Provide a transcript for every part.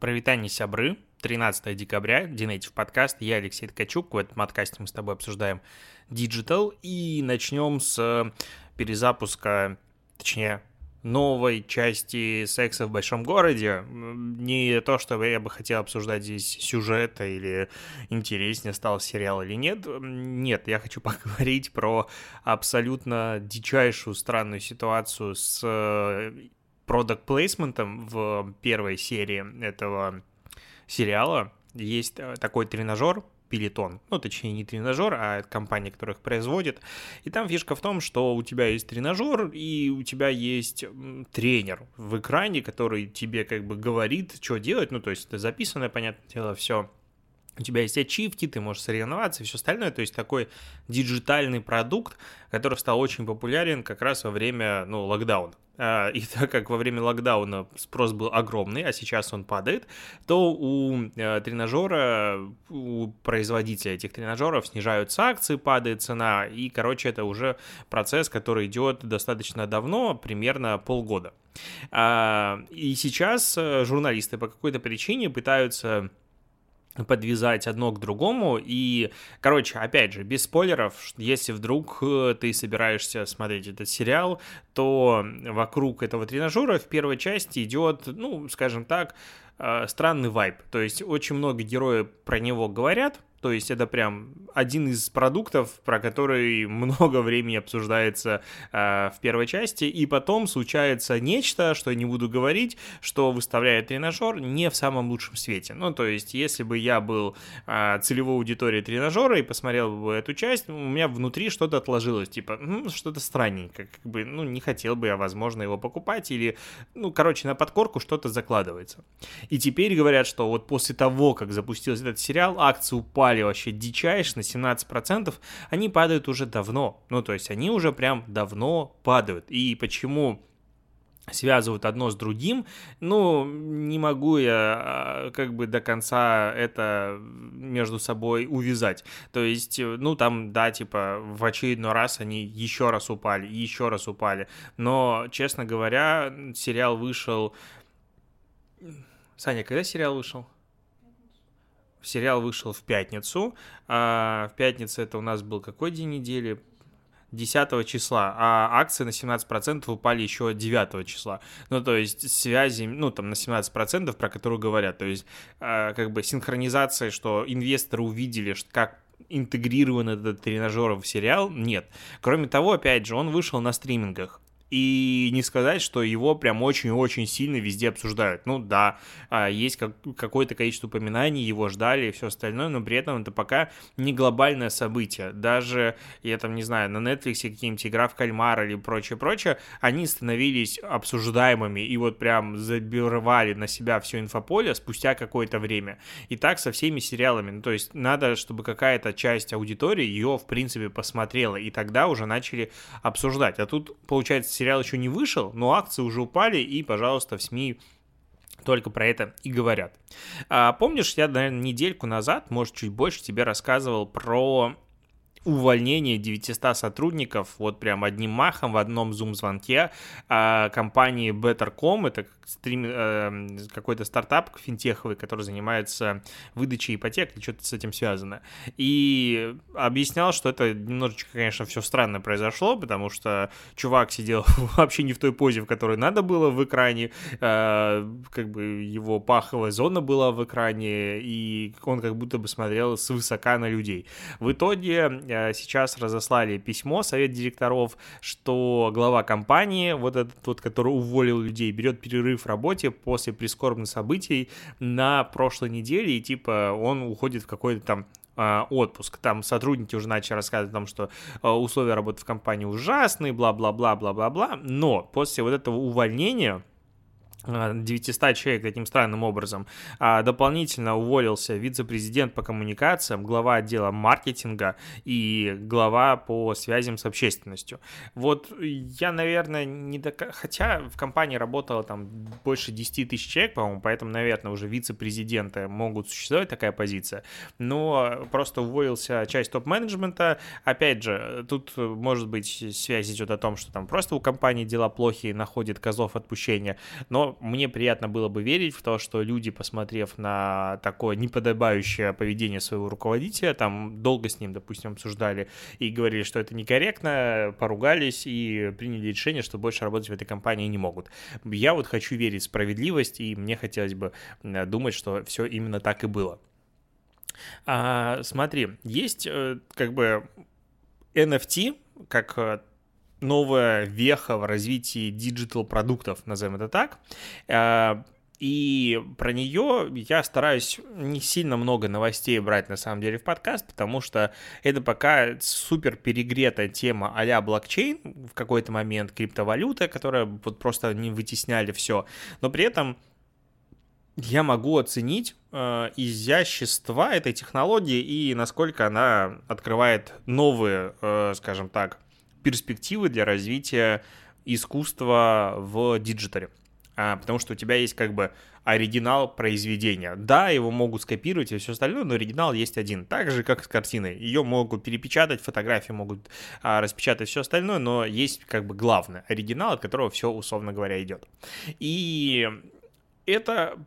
Провитание сябры, 13 декабря, Динейтив подкаст, я Алексей Ткачук, в этом подкасте мы с тобой обсуждаем Digital и начнем с перезапуска, точнее, новой части секса в большом городе. Не то, что я бы хотел обсуждать здесь сюжета или интереснее стал сериал или нет. Нет, я хочу поговорить про абсолютно дичайшую странную ситуацию с продукт плейсментом в первой серии этого сериала. Есть э, такой тренажер, Пелетон. Ну, точнее, не тренажер, а компания, которая их производит. И там фишка в том, что у тебя есть тренажер, и у тебя есть тренер в экране, который тебе как бы говорит, что делать. Ну, то есть это записанное, понятное дело, все у тебя есть ачивки, ты можешь соревноваться и все остальное, то есть такой диджитальный продукт, который стал очень популярен как раз во время, ну, локдауна. А, и так как во время локдауна спрос был огромный, а сейчас он падает, то у э, тренажера, у производителя этих тренажеров снижаются акции, падает цена, и, короче, это уже процесс, который идет достаточно давно, примерно полгода. А, и сейчас э, журналисты по какой-то причине пытаются подвязать одно к другому. И, короче, опять же, без спойлеров, если вдруг э, ты собираешься смотреть этот сериал, то вокруг этого тренажера в первой части идет, ну, скажем так, э, странный вайб. То есть очень много героев про него говорят, то есть это прям один из продуктов, про который много времени обсуждается э, в первой части, и потом случается нечто, что я не буду говорить, что выставляет тренажер не в самом лучшем свете. Ну, то есть, если бы я был э, целевой аудиторией тренажера и посмотрел бы эту часть, у меня внутри что-то отложилось, типа, ну, что-то странненько, как бы, ну, не хотел бы я, возможно, его покупать, или, ну, короче, на подкорку что-то закладывается. И теперь говорят, что вот после того, как запустился этот сериал, акции упали упали вообще дичайше на 17%, они падают уже давно. Ну, то есть они уже прям давно падают. И почему связывают одно с другим, ну, не могу я а, как бы до конца это между собой увязать. То есть, ну, там, да, типа, в очередной раз они еще раз упали, еще раз упали. Но, честно говоря, сериал вышел... Саня, когда сериал вышел? Сериал вышел в пятницу. А в пятницу это у нас был какой день недели? 10 числа, а акции на 17% упали еще 9 числа. Ну, то есть связи, ну, там на 17%, про которую говорят. То есть э, как бы синхронизация, что инвесторы увидели, как интегрирован этот тренажер в сериал, нет. Кроме того, опять же, он вышел на стримингах. И не сказать, что его прям очень-очень сильно везде обсуждают. Ну да, а, есть как, какое-то количество упоминаний, его ждали и все остальное, но при этом это пока не глобальное событие. Даже, я там не знаю, на Netflix какие-нибудь игра в кальмар или прочее-прочее, они становились обсуждаемыми и вот прям забирали на себя все инфополе спустя какое-то время. И так со всеми сериалами. Ну, то есть надо, чтобы какая-то часть аудитории ее, в принципе, посмотрела, и тогда уже начали обсуждать. А тут, получается, сериал еще не вышел, но акции уже упали, и, пожалуйста, в СМИ только про это и говорят. А, помнишь, я, наверное, недельку назад, может, чуть больше тебе рассказывал про увольнение 900 сотрудников вот прям одним махом в одном зум-звонке а, компании Better.com, это стрим, э, какой-то стартап финтеховый, который занимается выдачей ипотек или что-то с этим связано. И объяснял, что это немножечко, конечно, все странно произошло, потому что чувак сидел вообще не в той позе, в которой надо было в экране, э, как бы его паховая зона была в экране, и он как будто бы смотрел свысока на людей. В итоге сейчас разослали письмо, совет директоров, что глава компании, вот этот вот, который уволил людей, берет перерыв в работе после прискорбных событий на прошлой неделе, и типа он уходит в какой-то там а, отпуск. Там сотрудники уже начали рассказывать о том, что а, условия работы в компании ужасные, бла-бла-бла, бла-бла-бла. Но после вот этого увольнения 900 а, человек таким странным образом. А дополнительно уволился вице-президент по коммуникациям, глава отдела маркетинга и глава по связям с общественностью. Вот я, наверное, не до... Хотя в компании работало там больше 10 тысяч человек, по-моему, поэтому, наверное, уже вице-президенты могут существовать такая позиция. Но просто уволился часть топ-менеджмента. Опять же, тут может быть связь идет о том, что там просто у компании дела плохие, находит козлов отпущения. Но мне приятно было бы верить в то, что люди, посмотрев на такое неподобающее поведение своего руководителя, там долго с ним, допустим, обсуждали и говорили, что это некорректно, поругались и приняли решение, что больше работать в этой компании не могут. Я вот хочу верить в справедливость, и мне хотелось бы думать, что все именно так и было. А, смотри, есть э, как бы NFT, как э, новая веха в развитии digital продуктов, назовем это так. А, и про нее я стараюсь не сильно много новостей брать на самом деле в подкаст, потому что это пока супер перегретая тема а блокчейн в какой-то момент, криптовалюта, которая вот просто они вытесняли все. Но при этом я могу оценить э, изящество этой технологии и насколько она открывает новые, э, скажем так, перспективы для развития искусства в digital е. А, потому что у тебя есть как бы оригинал произведения. Да, его могут скопировать и все остальное, но оригинал есть один. Так же, как с картиной. Ее могут перепечатать, фотографии могут а, распечатать все остальное, но есть как бы главный оригинал, от которого все, условно говоря, идет. И это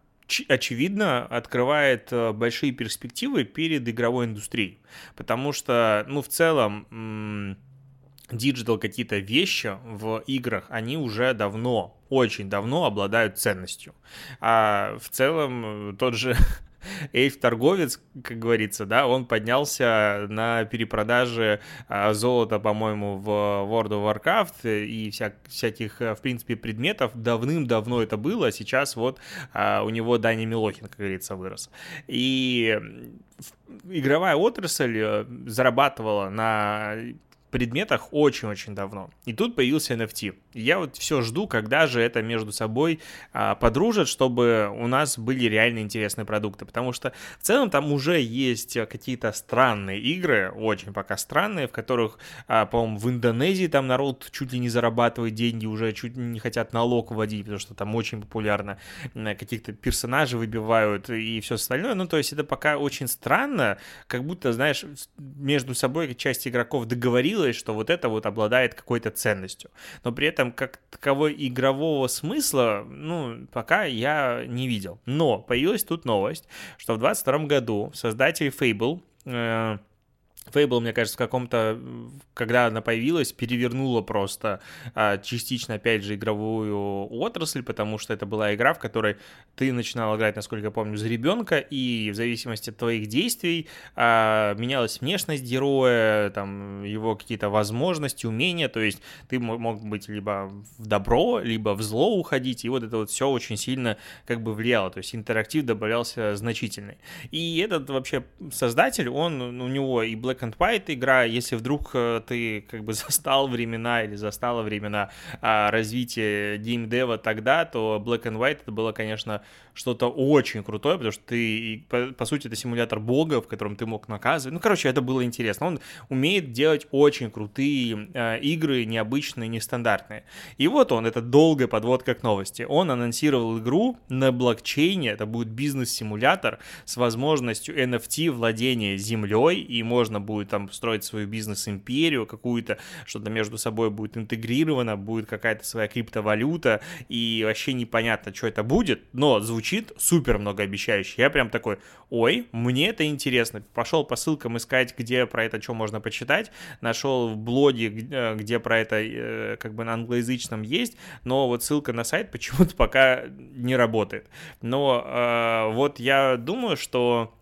очевидно, открывает э, большие перспективы перед игровой индустрией. Потому что, ну, в целом, digital какие-то вещи в играх, они уже давно, очень давно обладают ценностью. А в целом э, тот же Эйв-торговец, как говорится, да, он поднялся на перепродаже а, золота, по-моему, в World of Warcraft и вся, всяких, э, в принципе, предметов. Давным-давно это было, а сейчас вот а, у него Дани Милохин, как говорится, вырос. И игровая отрасль э, зарабатывала на предметах очень-очень давно. И тут появился NFT. Я вот все жду, когда же это между собой а, подружат, чтобы у нас были реально интересные продукты. Потому что в целом там уже есть какие-то странные игры, очень пока странные, в которых, а, по-моему, в Индонезии там народ чуть ли не зарабатывает деньги, уже чуть не хотят налог вводить, потому что там очень популярно каких-то персонажей выбивают и все остальное. Ну, то есть это пока очень странно, как будто, знаешь, между собой часть игроков договорилась, получилось, что вот это вот обладает какой-то ценностью. Но при этом как таковой игрового смысла, ну, пока я не видел. Но появилась тут новость, что в 2022 году создатель Fable э, Fable, мне кажется, в каком-то, когда она появилась, перевернула просто а, частично, опять же, игровую отрасль, потому что это была игра, в которой ты начинал играть, насколько я помню, за ребенка, и в зависимости от твоих действий а, менялась внешность героя, там, его какие-то возможности, умения, то есть ты мог быть либо в добро, либо в зло уходить, и вот это вот все очень сильно как бы влияло, то есть интерактив добавлялся значительный. И этот вообще создатель, он, у него и Black Black and White игра, если вдруг э, ты как бы застал времена или застала времена а, развития геймдева тогда, то Black and White это было, конечно, что-то очень крутое, потому что ты, по, сути, это симулятор бога, в котором ты мог наказывать. Ну, короче, это было интересно. Он умеет делать очень крутые э, игры, необычные, нестандартные. И вот он, это долгая подводка к новости. Он анонсировал игру на блокчейне, это будет бизнес-симулятор с возможностью NFT владения землей, и можно будет там строить свою бизнес-империю какую-то, что-то между собой будет интегрировано, будет какая-то своя криптовалюта, и вообще непонятно, что это будет, но звучит супер многообещающе. Я прям такой, ой, мне это интересно. Пошел по ссылкам искать, где про это что можно почитать. Нашел в блоге, где про это э, как бы на англоязычном есть, но вот ссылка на сайт почему-то пока не работает. Но э, вот я думаю, что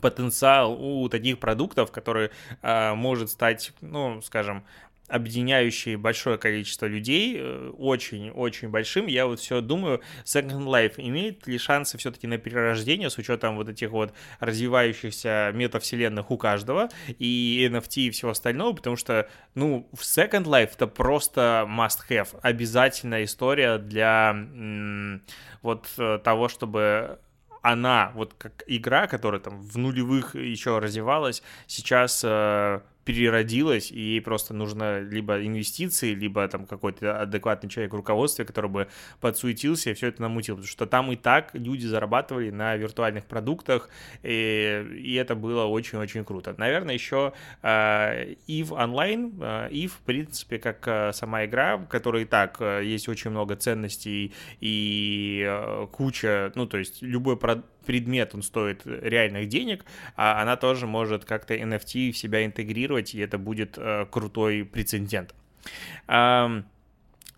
потенциал у таких продуктов, который э, может стать, ну, скажем, объединяющий большое количество людей, очень-очень э, большим. Я вот все думаю, Second Life имеет ли шансы все-таки на перерождение с учетом вот этих вот развивающихся метавселенных у каждого и NFT и всего остального, потому что, ну, в Second Life это просто must-have, обязательная история для м- вот э, того, чтобы она, вот как игра, которая там в нулевых еще развивалась, сейчас э, переродилась, и ей просто нужно либо инвестиции, либо там какой-то адекватный человек в руководстве, который бы подсуетился и все это намутил, потому что там и так люди зарабатывали на виртуальных продуктах, и, и это было очень-очень круто. Наверное, еще э, EVE Online, э, EVE, в принципе, как э, сама игра, в которой и так э, есть очень много ценностей и э, куча, ну, то есть любой продукт предмет, он стоит реальных денег, а она тоже может как-то NFT в себя интегрировать, и это будет э, крутой прецедент.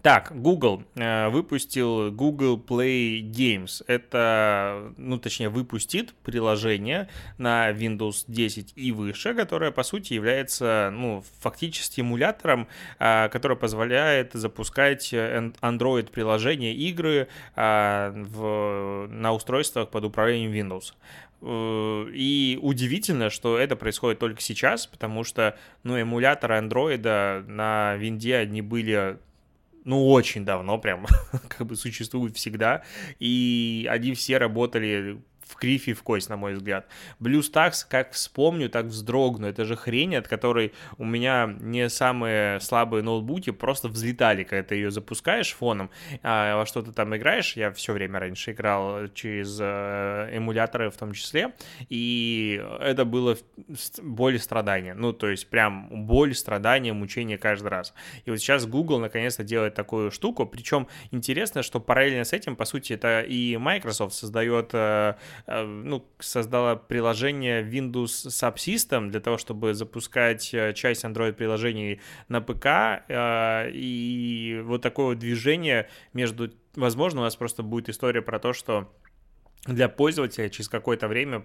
Так, Google э, выпустил Google Play Games. Это, ну, точнее, выпустит приложение на Windows 10 и выше, которое, по сути, является, ну, фактически эмулятором, э, который позволяет запускать Android-приложения, игры э, в, на устройствах под управлением Windows. Э, и удивительно, что это происходит только сейчас, потому что, ну, эмуляторы андроида на винде, они были ну, очень давно прям, как бы существуют всегда, и они все работали в крифе в кость, на мой взгляд. BlueStacks, как вспомню, так вздрогну. Это же хрень, от которой у меня не самые слабые ноутбуки просто взлетали, когда ты ее запускаешь фоном, а во что то там играешь. Я все время раньше играл через э, эмуляторы в том числе, и это было боль и страдания. Ну, то есть прям боль, страдания, мучение каждый раз. И вот сейчас Google наконец-то делает такую штуку, причем интересно, что параллельно с этим, по сути, это и Microsoft создает Э, ну, создала приложение Windows Subsystem для того, чтобы запускать э, часть Android-приложений на ПК, э, и вот такое движение между... Возможно, у нас просто будет история про то, что для пользователя через какое-то время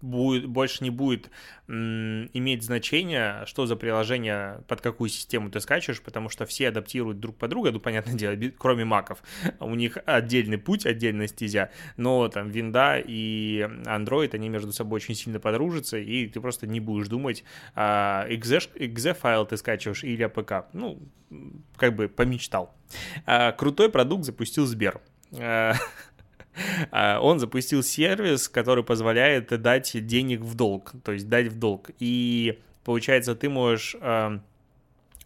будет, больше не будет иметь значения, что за приложение, под какую систему ты скачиваешь, потому что все адаптируют друг под друга, ну, понятное дело, кроме маков. У них отдельный путь, отдельная стезя, но там винда и Android, они между собой очень сильно подружатся, и ты просто не будешь думать, а, exe, файл ты скачиваешь или APK. Ну, как бы помечтал. А, крутой продукт запустил Сбер. А, он запустил сервис, который позволяет дать денег в долг, то есть дать в долг. И получается, ты можешь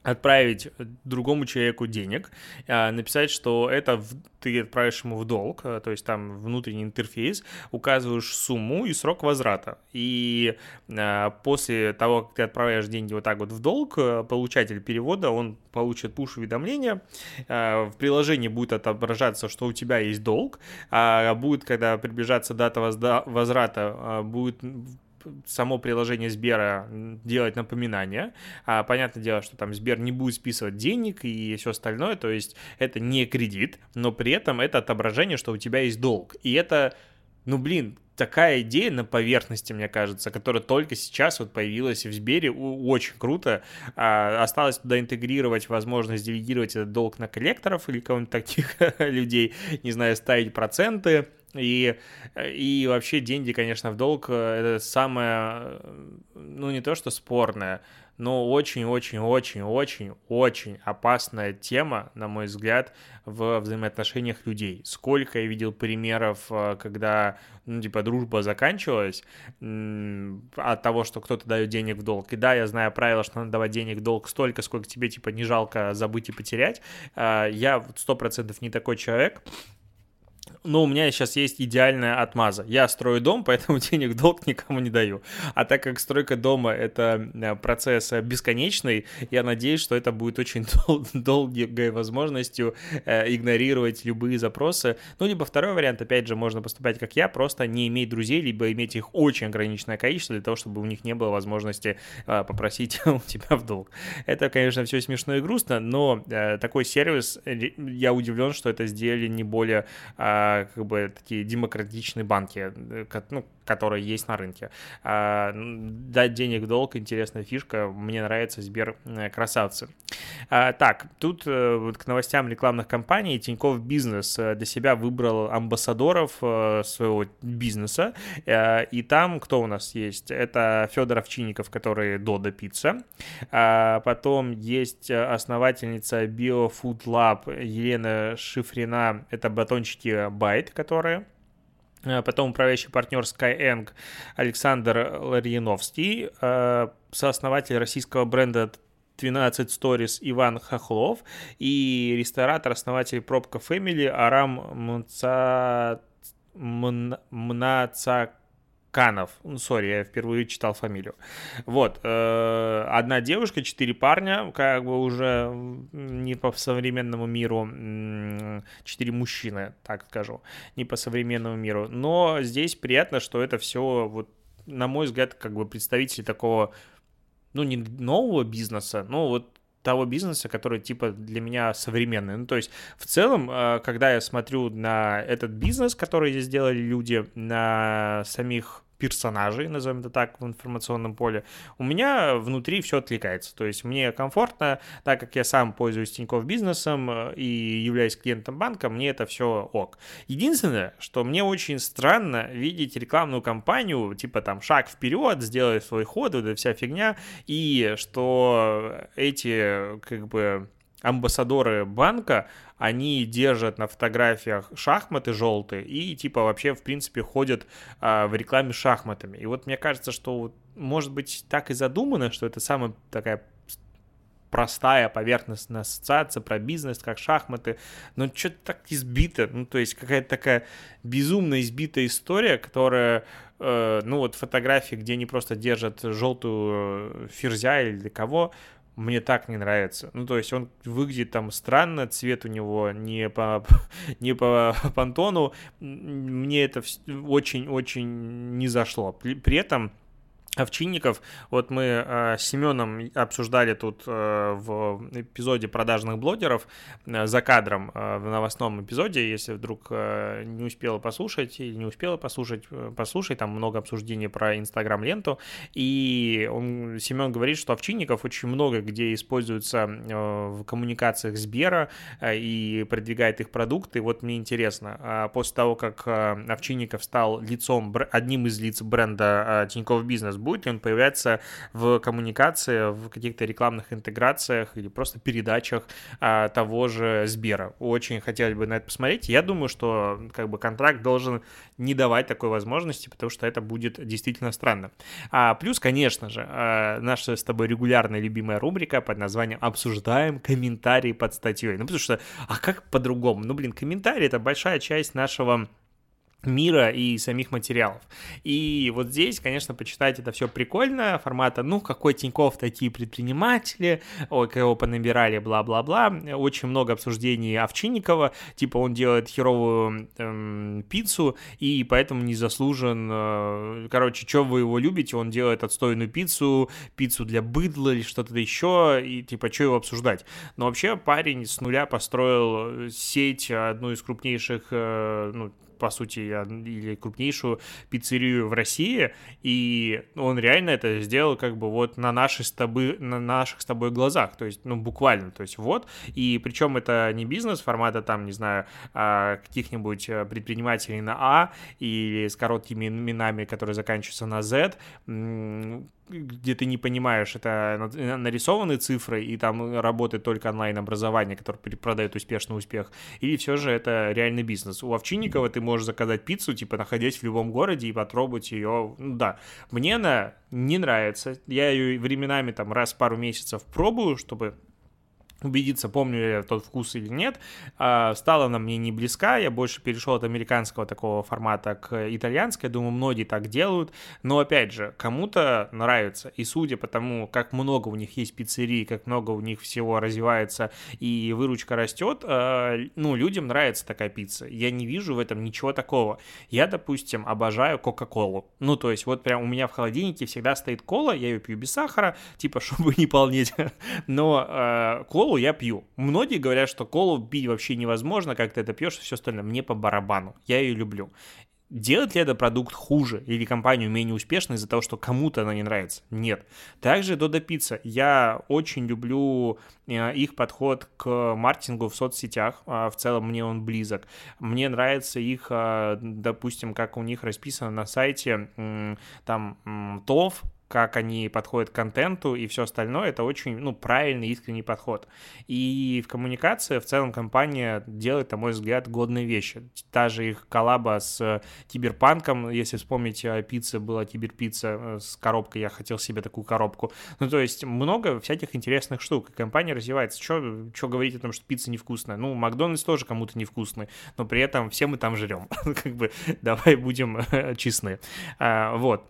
отправить другому человеку денег, а, написать, что это ты отправишь ему в долг, а, то есть там внутренний интерфейс, указываешь сумму и срок возврата. И а, после того, как ты отправляешь деньги вот так вот в долг, получатель перевода, он получит пуш-уведомление, в приложении будет отображаться, что у тебя есть долг, а будет, когда приближаться дата возврата, будет само приложение Сбера делать напоминания. А, понятное дело, что там Сбер не будет списывать денег и все остальное, то есть это не кредит, но при этом это отображение, что у тебя есть долг. И это, ну блин, такая идея на поверхности, мне кажется, которая только сейчас вот появилась в Сбере, очень круто. А, осталось туда интегрировать возможность делегировать этот долг на коллекторов или кого-нибудь таких людей, не знаю, ставить проценты, и, и вообще деньги, конечно, в долг э, это самое, ну не то что спорное, но очень-очень-очень-очень-очень опасная тема, на мой взгляд, в взаимоотношениях людей. Сколько я видел примеров, э, когда, ну, типа, дружба заканчивалась от того, что кто-то дает денег в долг. И да, я знаю правило, что надо давать денег в долг столько, сколько тебе, типа, не жалко забыть и потерять. Э, я сто процентов не такой человек, но у меня сейчас есть идеальная отмаза. Я строю дом, поэтому денег долг никому не даю. А так как стройка дома — это э, процесс бесконечный, я надеюсь, что это будет очень дол- долгой возможностью э, игнорировать любые запросы. Ну, либо второй вариант, опять же, можно поступать как я, просто не иметь друзей, либо иметь их очень ограниченное количество для того, чтобы у них не было возможности э, попросить у тебя в долг. Это, конечно, все смешно и грустно, но э, такой сервис, э, я удивлен, что это сделали не более э, как бы такие демократичные банки, э, ну, которые есть на рынке. А, дать денег долг, интересная фишка, мне нравится Сбер э, красавцы. А, так, тут э, вот к новостям рекламных кампаний Тиньков Бизнес для себя выбрал амбассадоров своего бизнеса, и там кто у нас есть? Это Федор Овчинников, который Дода Пицца, а, потом есть основательница BioFood Lab Елена Шифрина, это батончики Байт, которые Э, потом управляющий партнер Skyeng Александр Ларьяновский, э, сооснователь российского бренда 12 Stories Иван Хохлов и ресторатор, основатель Пробка Family Арам Мца... Мнацак Канов. Ну, сори, я впервые читал фамилию. Вот. Э, одна девушка, четыре парня, как бы уже не по современному миру, четыре мужчины, так скажу, не по современному миру. Но здесь приятно, что это все, вот, на мой взгляд, как бы представители такого, ну, не нового бизнеса, но вот того бизнеса, который типа для меня современный. Ну, то есть в целом, э, когда я смотрю на этот бизнес, который здесь сделали люди, на самих персонажей, назовем это так, в информационном поле, у меня внутри все отвлекается. То есть мне комфортно, так как я сам пользуюсь Тинькофф бизнесом э, и являюсь клиентом банка, мне это все ок. Единственное, что мне очень странно видеть рекламную кампанию, типа там шаг вперед, сделай свой ход, вот эта вся фигня, и что эти как бы амбассадоры банка, они держат на фотографиях шахматы желтые и типа вообще в принципе ходят а, в рекламе шахматами. И вот мне кажется, что может быть так и задумано, что это самая такая простая поверхностная ассоциация про бизнес, как шахматы, но что-то так избито, ну, то есть какая-то такая безумно избитая история, которая, э, ну, вот фотографии, где они просто держат желтую ферзя или кого, мне так не нравится. Ну, то есть он выглядит там странно, цвет у него не по, не по пантону. Мне это очень-очень не зашло. При, при этом Овчинников. Вот мы э, с Семеном обсуждали тут э, в эпизоде продажных блогеров э, за кадром в новостном эпизоде, если вдруг не успела послушать или не успела послушать, послушай, там много обсуждений про Инстаграм-ленту, и он, Семен говорит, что Овчинников очень много где используется э, в коммуникациях Сбера и продвигает их продукты. Вот мне интересно, э, после того, как э, Овчинников стал лицом, одним из лиц бренда э, Тинькофф Бизнес, будет ли он появляться в коммуникации, в каких-то рекламных интеграциях или просто передачах а, того же Сбера. Очень хотелось бы на это посмотреть. Я думаю, что как бы контракт должен не давать такой возможности, потому что это будет действительно странно. А, плюс, конечно же, а, наша с тобой регулярная любимая рубрика под названием «Обсуждаем комментарии под статьей». Ну, потому что, а как по-другому? Ну, блин, комментарии — это большая часть нашего мира и самих материалов. И вот здесь, конечно, почитать это все прикольно, формата, ну, какой Тиньков такие предприниматели, ой, кого понабирали, бла-бла-бла. Очень много обсуждений Овчинникова, типа он делает херовую эм, пиццу, и поэтому не заслужен, э, короче, что вы его любите, он делает отстойную пиццу, пиццу для быдла или что-то еще, и типа, что его обсуждать. Но вообще парень с нуля построил сеть, одну из крупнейших, э, ну, по сути, или крупнейшую пиццерию в России, и он реально это сделал как бы вот на, наши с тобой, на наших с тобой глазах, то есть, ну, буквально, то есть вот, и причем это не бизнес формата там, не знаю, а, каких-нибудь э, предпринимателей на А или с короткими именами, которые заканчиваются на Z, где ты не понимаешь, это нарисованные цифры, и там работает только онлайн-образование, которое продает успешный успех, или все же это реальный бизнес. У Овчинникова ты можешь заказать пиццу, типа, находясь в любом городе и попробовать ее. Ну, да, мне она не нравится. Я ее временами там раз в пару месяцев пробую, чтобы убедиться, помню я тот вкус или нет, а, стала она мне не близка, я больше перешел от американского такого формата к итальянской, я думаю, многие так делают, но опять же, кому-то нравится, и судя по тому, как много у них есть пиццерий, как много у них всего развивается и выручка растет, а, ну, людям нравится такая пицца, я не вижу в этом ничего такого. Я, допустим, обожаю Кока-Колу, ну, то есть вот прям у меня в холодильнике всегда стоит кола, я ее пью без сахара, типа, чтобы не полнеть, но э, колу я пью. Многие говорят, что колу пить вообще невозможно, как ты это пьешь и все остальное. Мне по барабану. Я ее люблю. Делает ли это продукт хуже или компанию менее успешной из-за того, что кому-то она не нравится? Нет. Также Dodo Pizza. Я очень люблю э, их подход к маркетингу в соцсетях. А, в целом мне он близок. Мне нравится их, а, допустим, как у них расписано на сайте, там TOV, как они подходят к контенту и все остальное, это очень, ну, правильный, искренний подход. И в коммуникации в целом компания делает, на мой взгляд, годные вещи. Та же их коллаба с Киберпанком, если вспомнить, э, пицца была Киберпицца э, с коробкой, я хотел себе такую коробку. Ну, то есть много всяких интересных штук. И компания развивается. Что говорить о том, что пицца невкусная? Ну, Макдональдс тоже кому-то невкусный, но при этом все мы там жрем. как бы давай будем честны. А, вот.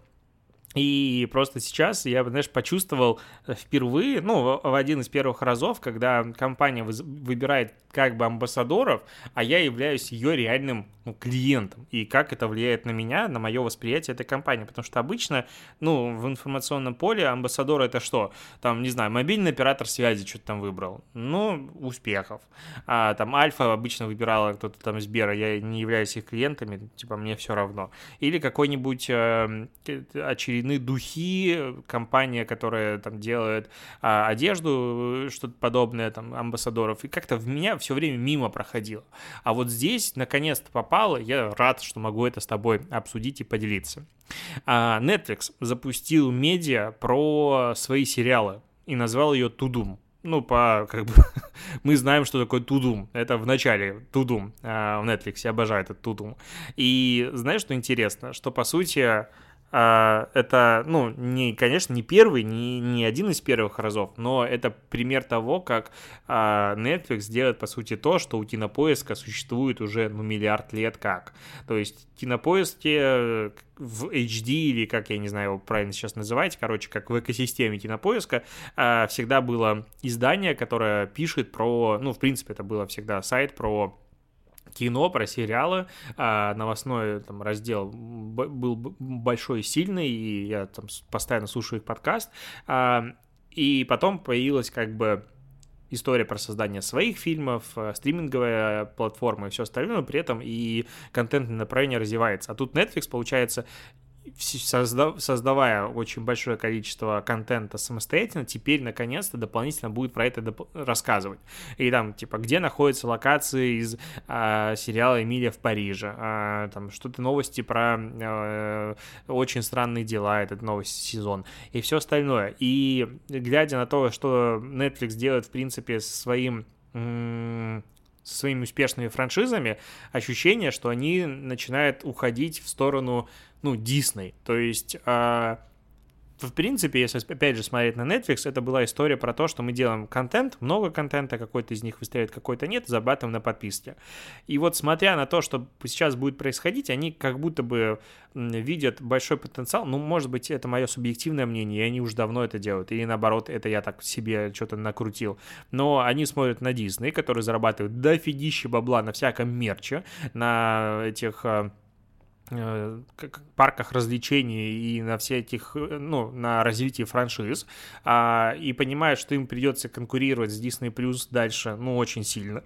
И просто сейчас я, знаешь, почувствовал впервые, ну, в один из первых разов, когда компания выбирает как бы амбассадоров, а я являюсь ее реальным ну, клиентом. И как это влияет на меня, на мое восприятие этой компании. Потому что обычно, ну, в информационном поле амбассадор это что? Там, не знаю, мобильный оператор связи что-то там выбрал. Ну, успехов. А там Альфа обычно выбирала кто-то там Сбера, я не являюсь их клиентами, типа мне все равно. Или какой-нибудь э, очередные духи, компания, которая там делает э, одежду, что-то подобное, там, амбассадоров. И как-то в меня все время мимо проходило. А вот здесь, наконец-то, попало, я рад, что могу это с тобой обсудить и поделиться. А, Netflix запустил медиа про свои сериалы и назвал ее Тудум. Ну, по, как бы, мы знаем, что такое Тудум. Это в начале Тудум а, в Netflix. Я обожаю этот Тудум. И знаешь, что интересно? Что, по сути, это, ну, не, конечно, не первый, не, не один из первых разов, но это пример того, как а, Netflix делает, по сути, то, что у кинопоиска существует уже, ну, миллиард лет как. То есть кинопоиске э, в HD или, как я не знаю его правильно сейчас называть, короче, как в экосистеме кинопоиска, а, всегда было издание, которое пишет про, ну, в принципе, это было всегда сайт про кино, про сериалы. А, новостной там, раздел был большой и сильный, и я там постоянно слушаю их подкаст. А, и потом появилась как бы история про создание своих фильмов, э, стриминговая платформа и все остальное, но при этом и контентное направление развивается. А тут Netflix, получается, создавая очень большое количество контента самостоятельно, теперь наконец-то дополнительно будет про это доп- рассказывать. И там, типа, где находятся локации из а, сериала «Эмилия в Париже», а, там что-то новости про а, «Очень странные дела», этот новый сезон, и все остальное. И глядя на то, что Netflix делает, в принципе, своим со своими успешными франшизами, ощущение, что они начинают уходить в сторону ну, Дисней. То есть э, в принципе, если опять же смотреть на Netflix, это была история про то, что мы делаем контент, много контента, какой-то из них выстреливает, какой-то нет, зарабатываем на подписке. И вот смотря на то, что сейчас будет происходить, они как будто бы видят большой потенциал, ну, может быть, это мое субъективное мнение, и они уже давно это делают, или наоборот, это я так себе что-то накрутил, но они смотрят на Disney, который зарабатывает дофигище бабла на всяком мерче, на этих Э, парках развлечений и на все этих, э, ну, на развитии франшиз, а, и понимают, что им придется конкурировать с Disney Plus дальше, ну, очень сильно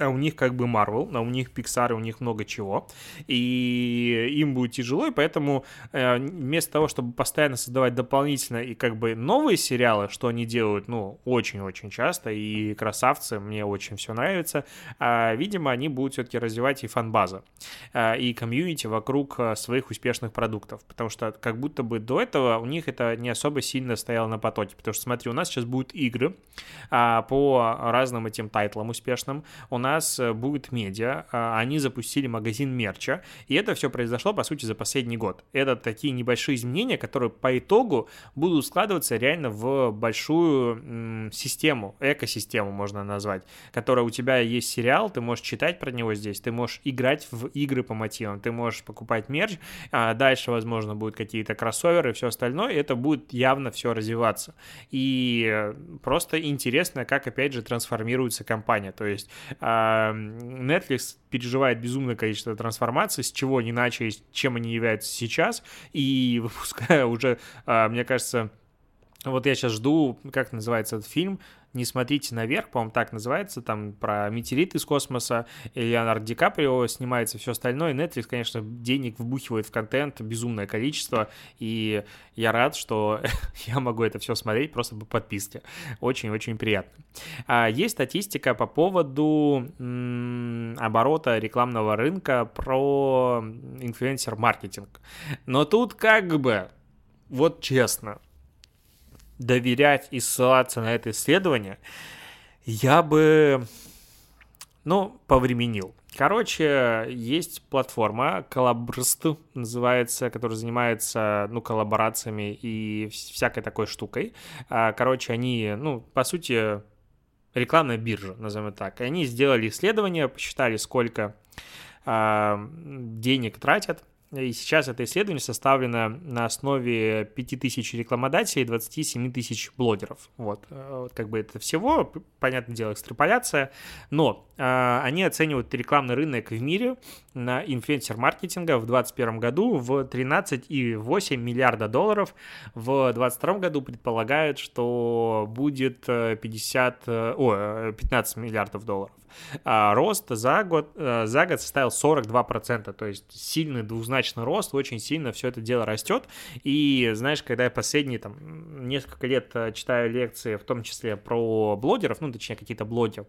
а у них как бы Marvel, а у них Pixar, у них много чего, и им будет тяжело, и поэтому э, вместо того, чтобы постоянно создавать дополнительно и как бы новые сериалы, что они делают, ну, очень-очень часто, и красавцы, мне очень все нравится, э, видимо, они будут все-таки развивать и фан-база, э, и комьюнити вокруг э, своих успешных продуктов, потому что как будто бы до этого у них это не особо сильно стояло на потоке, потому что, смотри, у нас сейчас будут игры э, по разным этим тайтлам успешным, у нас нас э, будет медиа, а, они запустили магазин мерча, и это все произошло, по сути, за последний год. Это такие небольшие изменения, которые по итогу будут складываться реально в большую систему, экосистему можно назвать, которая у тебя есть сериал, ты можешь читать про него здесь, ты можешь играть в игры по мотивам, ты можешь покупать мерч, а дальше, возможно, будут какие-то кроссоверы и все остальное, и это будет явно все развиваться. И э, просто интересно, как, опять же, трансформируется компания, то есть а, Netflix переживает безумное количество трансформаций, с чего не иначе, чем они являются сейчас, и выпуская уже, а, мне кажется, вот я сейчас жду, как называется этот фильм, «Не смотрите наверх», по-моему, так называется, там про метеорит из космоса, и Леонард Ди Каприо снимается, все остальное. Netflix, конечно, денег вбухивает в контент безумное количество, и я рад, что я могу это все смотреть просто по подписке. Очень-очень приятно. А, есть статистика по поводу оборота рекламного рынка про инфлюенсер-маркетинг. Но тут как бы вот честно, доверять и ссылаться на это исследование, я бы, ну, повременил. Короче, есть платформа Collabrist называется, которая занимается, ну, коллаборациями и всякой такой штукой. А, короче, они, ну, по сути, рекламная биржа, назовем так. И они сделали исследование, посчитали, сколько а, денег тратят и сейчас это исследование составлено на основе 5000 рекламодателей и 27 тысяч блогеров. Вот. Э, вот как бы это всего, понятное дело, экстраполяция. Но э, они оценивают рекламный рынок в мире на инфлюенсер-маркетинга в 2021 году в 13,8 миллиарда долларов. В 2022 году предполагают, что будет 50, э, о, 15 миллиардов долларов а рост за год, э, за год составил 42%, то есть сильный двузначный рост, очень сильно все это дело растет, и знаешь, когда я последние там несколько лет э, читаю лекции, в том числе про блогеров, ну, точнее, какие-то блоги,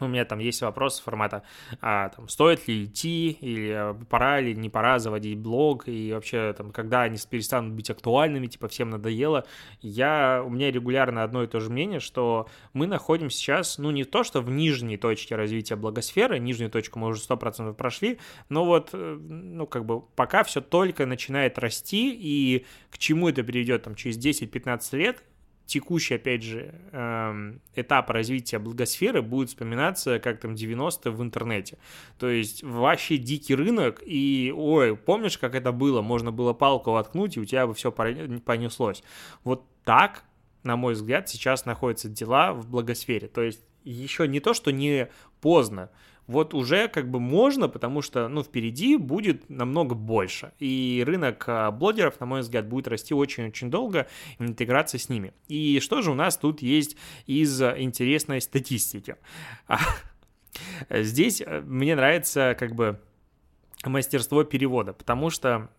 у меня там есть вопрос формата, а, там, стоит ли идти, или э, пора ли, не пора заводить блог, и вообще, там, когда они перестанут быть актуальными, типа, всем надоело. Я, у меня регулярно одно и то же мнение, что мы находимся сейчас, ну, не то, что в нижней точке развития благосферы, нижнюю точку мы уже 100% прошли, но вот, э, ну, как бы, пока все только начинает расти, и к чему это приведет, там, через 10-15 лет, текущий, опять же, эм, этап развития благосферы будет вспоминаться как там 90-е в интернете. То есть вообще дикий рынок, и, ой, помнишь, как это было? Можно было палку воткнуть, и у тебя бы все понеслось. Вот так, на мой взгляд, сейчас находятся дела в благосфере. То есть еще не то, что не поздно, вот уже как бы можно, потому что, ну, впереди будет намного больше. И рынок а, блогеров, на мой взгляд, будет расти очень-очень долго, интеграция с ними. И что же у нас тут есть из интересной статистики? Здесь э, мне нравится как бы мастерство перевода, потому что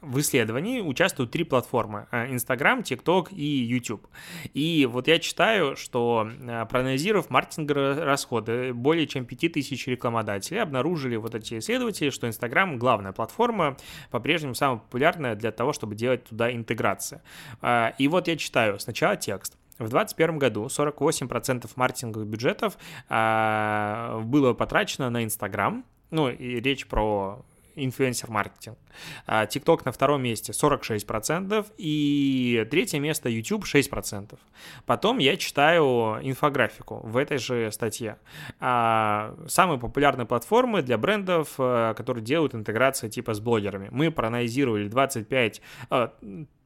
в исследовании участвуют три платформы – Instagram, TikTok и YouTube. И вот я читаю, что э, проанализировав маркетинговые расходы более чем 5000 рекламодателей, обнаружили вот эти исследователи, что Instagram – главная платформа, по-прежнему самая популярная для того, чтобы делать туда интеграции. А, и вот я читаю сначала текст. В 2021 году 48% маркетинговых бюджетов было потрачено на Инстаграм, ну, и речь про инфлюенсер-маркетинг. TikTok на втором месте 46%, и третье место YouTube 6%. Потом я читаю инфографику в этой же статье. А, самые популярные платформы для брендов, э, которые делают интеграции типа с блогерами. Мы проанализировали 25, э,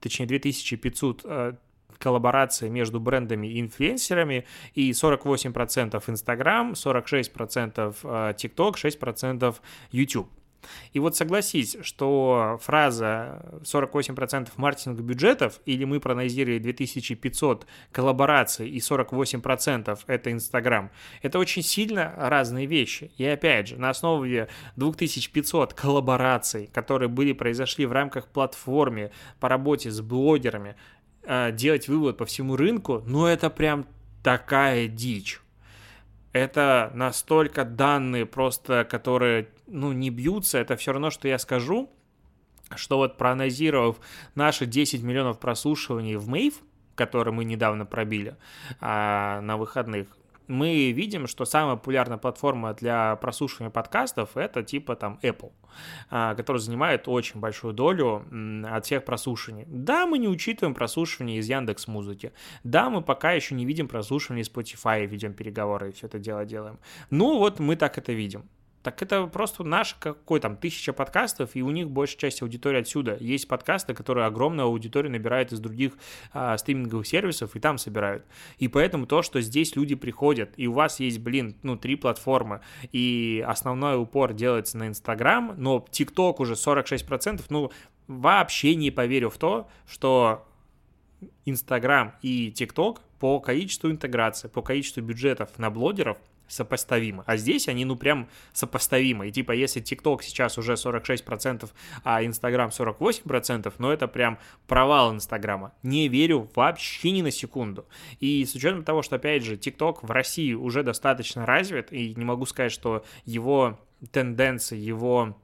точнее 2500 э, коллаборации между брендами и инфлюенсерами, и 48% Instagram, 46% TikTok, 6% YouTube. И вот согласись, что фраза 48% маркетинга бюджетов или мы проанализировали 2500 коллабораций и 48% это Инстаграм, это очень сильно разные вещи. И опять же, на основе 2500 коллабораций, которые были, произошли в рамках платформы по работе с блогерами, э, делать вывод по всему рынку, ну это прям такая дичь это настолько данные просто, которые, ну, не бьются, это все равно, что я скажу, что вот проанализировав наши 10 миллионов прослушиваний в Мейв, которые мы недавно пробили а, на выходных, мы видим, что самая популярная платформа для прослушивания подкастов это типа там Apple, а, которая занимает очень большую долю от всех прослушиваний. Да, мы не учитываем прослушивание из Яндекс Музыки. Да, мы пока еще не видим прослушивание из Spotify, ведем переговоры и все это дело делаем. Ну вот мы так это видим. Так это просто наш какой там тысяча подкастов, и у них большая часть аудитории отсюда. Есть подкасты, которые огромную аудиторию набирают из других а, стриминговых сервисов и там собирают. И поэтому то, что здесь люди приходят, и у вас есть, блин, ну, три платформы, и основной упор делается на Инстаграм, но ТикТок уже 46%, ну, вообще не поверю в то, что Инстаграм и ТикТок по количеству интеграции, по количеству бюджетов на блогеров – сопоставимы. А здесь они, ну, прям сопоставимы. И типа, если TikTok сейчас уже 46%, а Instagram 48%, ну, это прям провал Инстаграма. Не верю вообще ни на секунду. И с учетом того, что, опять же, TikTok в России уже достаточно развит, и не могу сказать, что его тенденции, его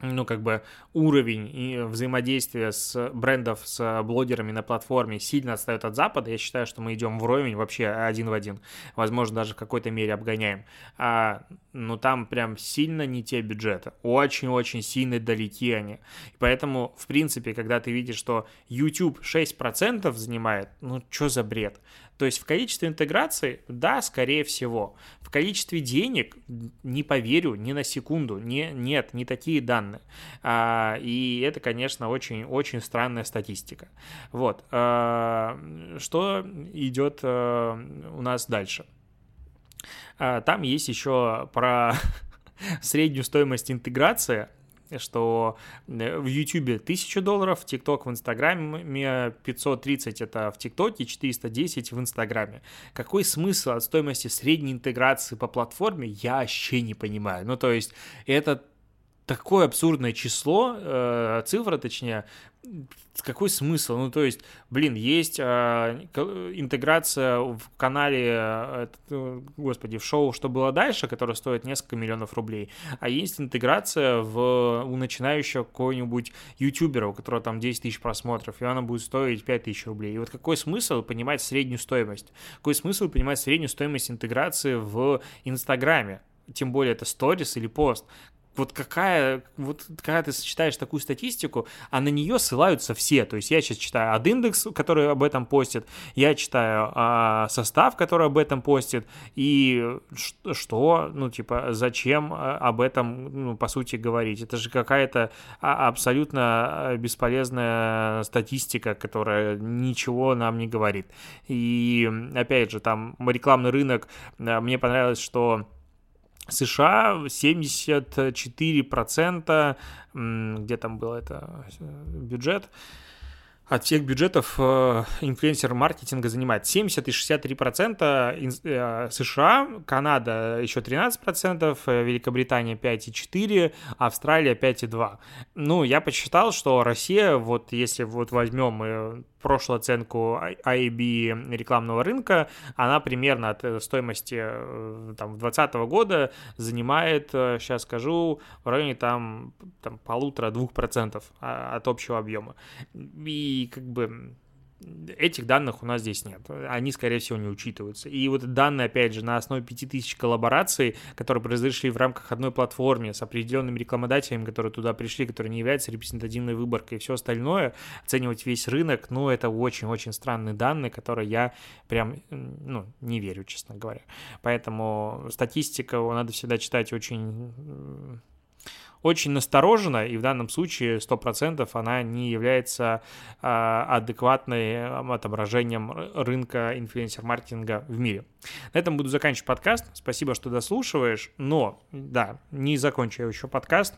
ну, как бы уровень и взаимодействия с брендов, с блогерами на платформе сильно отстает от Запада, я считаю, что мы идем вровень вообще один в один. Возможно, даже в какой-то мере обгоняем. А, ну, там прям сильно не те бюджеты. Очень-очень сильно далеки они. Поэтому, в принципе, когда ты видишь, что YouTube 6% занимает, ну, что за бред? То есть в количестве интеграции, да, скорее всего. В количестве денег не поверю ни на секунду. Не, нет, не такие данные. А, и это, конечно, очень-очень странная статистика. Вот. А, что идет а, у нас дальше? А, там есть еще про среднюю стоимость интеграции что э, в YouTube 1000 долларов, TikTok в Инстаграме 530 это в ТикТоке, 410 в Инстаграме. Какой смысл от стоимости средней интеграции по платформе, я вообще не понимаю. Ну, то есть, это такое абсурдное число, э, цифра точнее, какой смысл? Ну, то есть, блин, есть э, интеграция в канале, э, господи, в шоу «Что было дальше», которое стоит несколько миллионов рублей, а есть интеграция в, у начинающего какого-нибудь ютубера, у которого там 10 тысяч просмотров, и она будет стоить 5 тысяч рублей. И вот какой смысл понимать среднюю стоимость? Какой смысл понимать среднюю стоимость интеграции в Инстаграме? тем более это сторис или пост вот какая, вот когда ты сочетаешь такую статистику, а на нее ссылаются все. То есть я сейчас читаю ad индекс, который об этом постит, я читаю а, состав, который об этом постит, и что, ну, типа, зачем а, об этом, ну, по сути, говорить? Это же какая-то а, абсолютно бесполезная статистика, которая ничего нам не говорит. И, опять же, там рекламный рынок, мне понравилось, что США 74%, где там был это э, бюджет, от всех бюджетов э, инфлюенсер-маркетинга занимает 70 и 63% э, США, Канада еще 13%, Великобритания 5,4%, Австралия 5,2%. Ну, я посчитал, что Россия, вот если вот возьмем прошлую оценку IAB рекламного рынка, она примерно от э, стоимости э, там 2020 года занимает, сейчас э, скажу, в районе там, там полутора-двух процентов а, от общего объема. И как бы этих данных у нас здесь нет. Они, скорее всего, не учитываются. И вот данные, опять же, на основе 5000 коллабораций, которые произошли в рамках одной платформы с определенными рекламодателями, которые туда пришли, которые не являются репрезентативной выборкой и все остальное, оценивать весь рынок, ну, это очень-очень странные данные, которые я прям, ну, не верю, честно говоря. Поэтому статистика надо всегда читать очень очень насторожена, и в данном случае 100% она не является а, адекватным отображением рынка инфлюенсер-маркетинга в мире. На этом буду заканчивать подкаст. Спасибо, что дослушиваешь, но, да, не закончу я еще подкаст.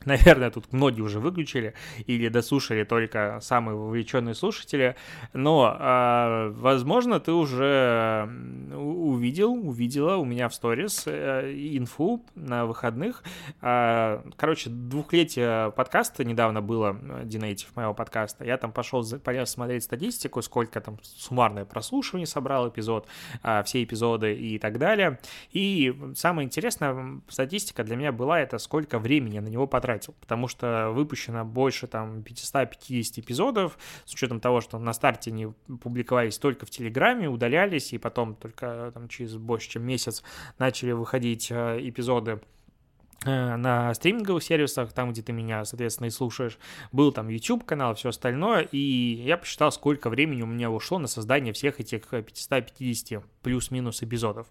Наверное, тут многие уже выключили или дослушали только самые вовлеченные слушатели, но, э, возможно, ты уже увидел, увидела у меня в сторис э, инфу на выходных. Э, короче, двухлетие подкаста недавно было, Динейтив моего подкаста. Я там пошел, полез смотреть статистику, сколько там суммарное прослушивание собрал эпизод, э, все эпизоды и так далее. И самая интересная статистика для меня была это сколько времени на него потратил потратил, потому что выпущено больше там 550 эпизодов, с учетом того, что на старте они публиковались только в Телеграме, удалялись, и потом только там через больше, чем месяц начали выходить э, эпизоды э, на стриминговых сервисах, там, где ты меня, соответственно, и слушаешь, был там YouTube-канал, все остальное, и я посчитал, сколько времени у меня ушло на создание всех этих 550 плюс-минус эпизодов.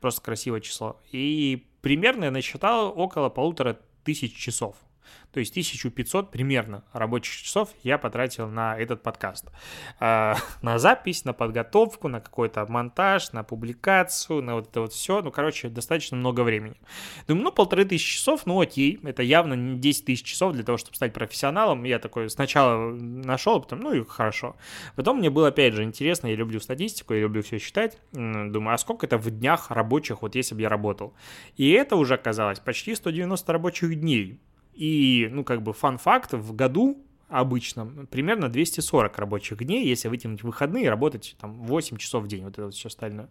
Просто красивое число. И примерно я насчитал около полутора тысяч часов. То есть 1500 примерно рабочих часов я потратил на этот подкаст. А, на запись, на подготовку, на какой-то монтаж, на публикацию, на вот это вот все. Ну, короче, достаточно много времени. Думаю, ну, полторы тысячи часов, ну, окей. Это явно не 10 тысяч часов для того, чтобы стать профессионалом. Я такой сначала нашел, а потом, ну, и хорошо. Потом мне было, опять же, интересно, я люблю статистику, я люблю все считать. Думаю, а сколько это в днях рабочих, вот если бы я работал? И это уже оказалось почти 190 рабочих дней. И, ну, как бы фан-факт, в году обычно примерно 240 рабочих дней, если вытянуть выходные и работать там 8 часов в день, вот это вот все остальное.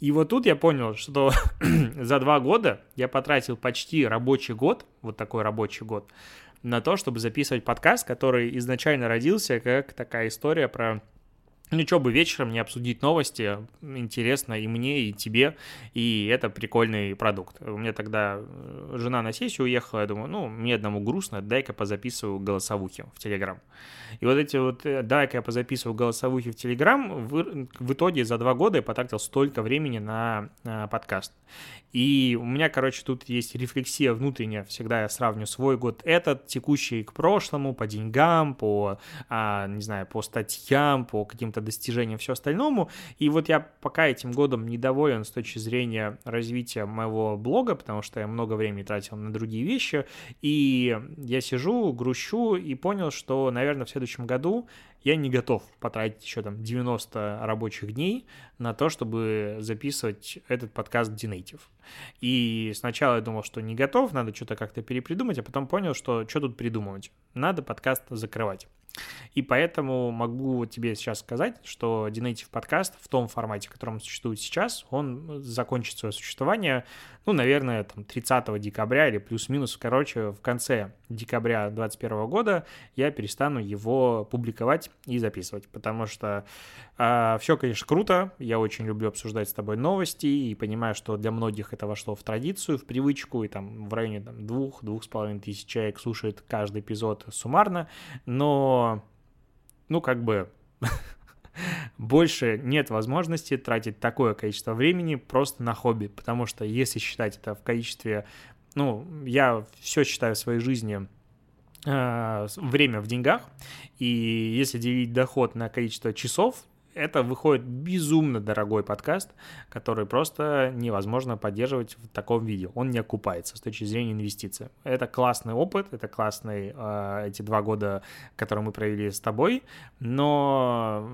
И вот тут я понял, что за два года я потратил почти рабочий год, вот такой рабочий год, на то, чтобы записывать подкаст, который изначально родился как такая история про ну, что бы вечером не обсудить новости, интересно и мне, и тебе, и это прикольный продукт. У меня тогда э, жена на сессию уехала, я думаю, ну, мне одному грустно, дай-ка позаписываю голосовухи в Телеграм. И вот эти вот, э, дай-ка я позаписываю голосовухи в Телеграм, в, итоге за два года я потратил столько времени на, на подкаст. И у меня, короче, тут есть рефлексия внутренняя, всегда я сравню свой год этот, текущий к прошлому, по деньгам, по, а, не знаю, по статьям, по каким-то каким-то достижениям, все остальному. И вот я пока этим годом недоволен с точки зрения развития моего блога, потому что я много времени тратил на другие вещи, и я сижу, грущу и понял, что, наверное, в следующем году я не готов потратить еще там 90 рабочих дней на то, чтобы записывать этот подкаст Dinative. И сначала я думал, что не готов, надо что-то как-то перепридумать, а потом понял, что что тут придумывать? Надо подкаст закрывать. И поэтому могу тебе сейчас сказать, что Dinative подкаст в том формате, в котором он существует сейчас, он закончит свое существование, ну, наверное, там 30 декабря или плюс-минус, короче, в конце декабря 2021 года я перестану его публиковать и записывать, потому что э, а, все, конечно, круто, я очень люблю обсуждать с тобой новости и понимаю, что для многих это вошло в традицию, в привычку, и там в районе там, двух-двух с половиной тысяч человек слушает каждый эпизод суммарно, но, ну, как бы больше нет возможности тратить такое количество времени просто на хобби, потому что если считать это в количестве, ну, я все считаю в своей жизни э, время в деньгах, и если делить доход на количество часов, это выходит безумно дорогой подкаст, который просто невозможно поддерживать в таком виде. Он не окупается с точки зрения инвестиций. Это классный опыт, это классный э, эти два года, которые мы провели с тобой, но,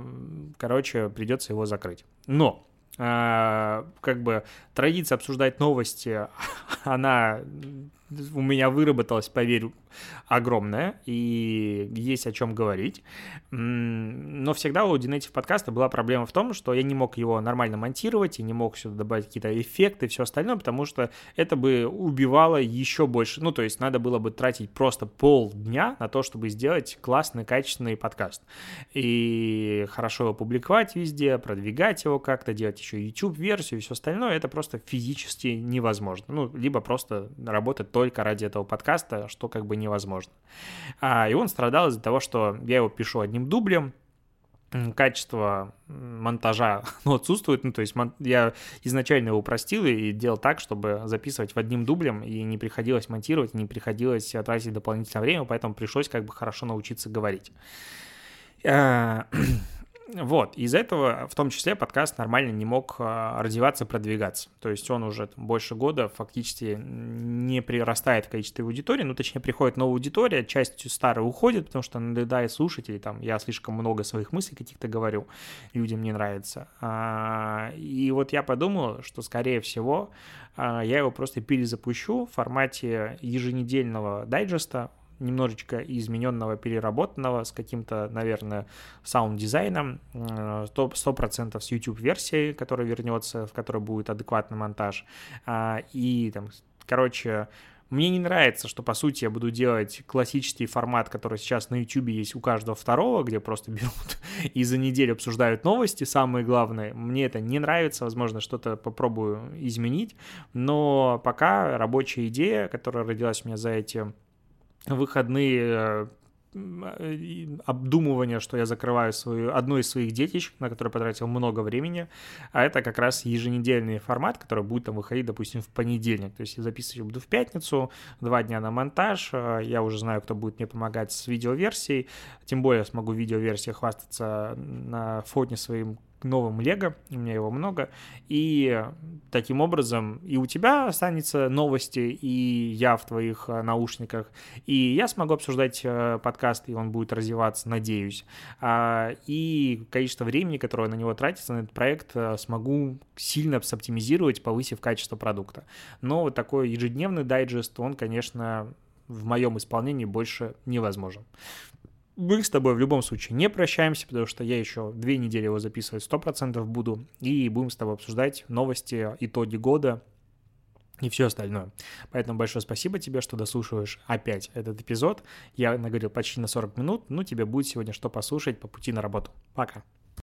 короче, придется его закрыть. Но э, как бы традиция обсуждать новости, она у меня выработалась, поверь, огромная, и есть о чем говорить. Но всегда у Динетив подкаста была проблема в том, что я не мог его нормально монтировать, и не мог сюда добавить какие-то эффекты и все остальное, потому что это бы убивало еще больше. Ну, то есть надо было бы тратить просто полдня на то, чтобы сделать классный, качественный подкаст. И хорошо его публиковать везде, продвигать его как-то, делать еще YouTube-версию и все остальное, это просто физически невозможно. Ну, либо просто работать только ради этого подкаста, что как бы невозможно. А, и он страдал из-за того, что я его пишу одним дублем, качество монтажа ну, отсутствует. Ну, то есть я изначально его упростил и делал так, чтобы записывать в одним дублем, и не приходилось монтировать, не приходилось тратить дополнительное время, поэтому пришлось как бы хорошо научиться говорить. Вот, из этого в том числе подкаст нормально не мог а, развиваться, продвигаться. То есть он уже больше года фактически не прирастает в количестве аудитории, ну, точнее, приходит новая аудитория, часть старая уходит, потому что надоедает слушателей, там, я слишком много своих мыслей каких-то говорю, людям не нравится. А, и вот я подумал, что, скорее всего, а, я его просто перезапущу в формате еженедельного дайджеста, немножечко измененного, переработанного, с каким-то, наверное, саунд-дизайном, 100%, с YouTube-версией, которая вернется, в которой будет адекватный монтаж, а, и там, короче, мне не нравится, что, по сути, я буду делать классический формат, который сейчас на YouTube есть у каждого второго, где просто берут и за неделю обсуждают новости, самые главные. Мне это не нравится, возможно, что-то попробую изменить, но пока рабочая идея, которая родилась у меня за эти выходные э, обдумывания, что я закрываю свою, одну из своих детищ, на которое потратил много времени, а это как раз еженедельный формат, который будет там выходить, допустим, в понедельник. То есть я записывать буду в пятницу, два дня на монтаж, э, я уже знаю, кто будет мне помогать с видеоверсией, тем более смогу видеоверсией хвастаться на фоне своим новым Лего, у меня его много, и таким образом и у тебя останется новости, и я в твоих э, наушниках, и я смогу обсуждать э, подкаст, и он будет развиваться, надеюсь, а, и количество времени, которое на него тратится, на этот проект, э, смогу сильно оптимизировать, повысив качество продукта. Но вот такой ежедневный дайджест, он, конечно, в моем исполнении больше невозможен. Мы с тобой в любом случае не прощаемся, потому что я еще две недели его записывать 100% буду, и будем с тобой обсуждать новости, итоги года, и все остальное. Поэтому большое спасибо тебе, что дослушиваешь опять этот эпизод. Я наговорил почти на 40 минут, ну тебе будет сегодня что послушать по пути на работу. Пока.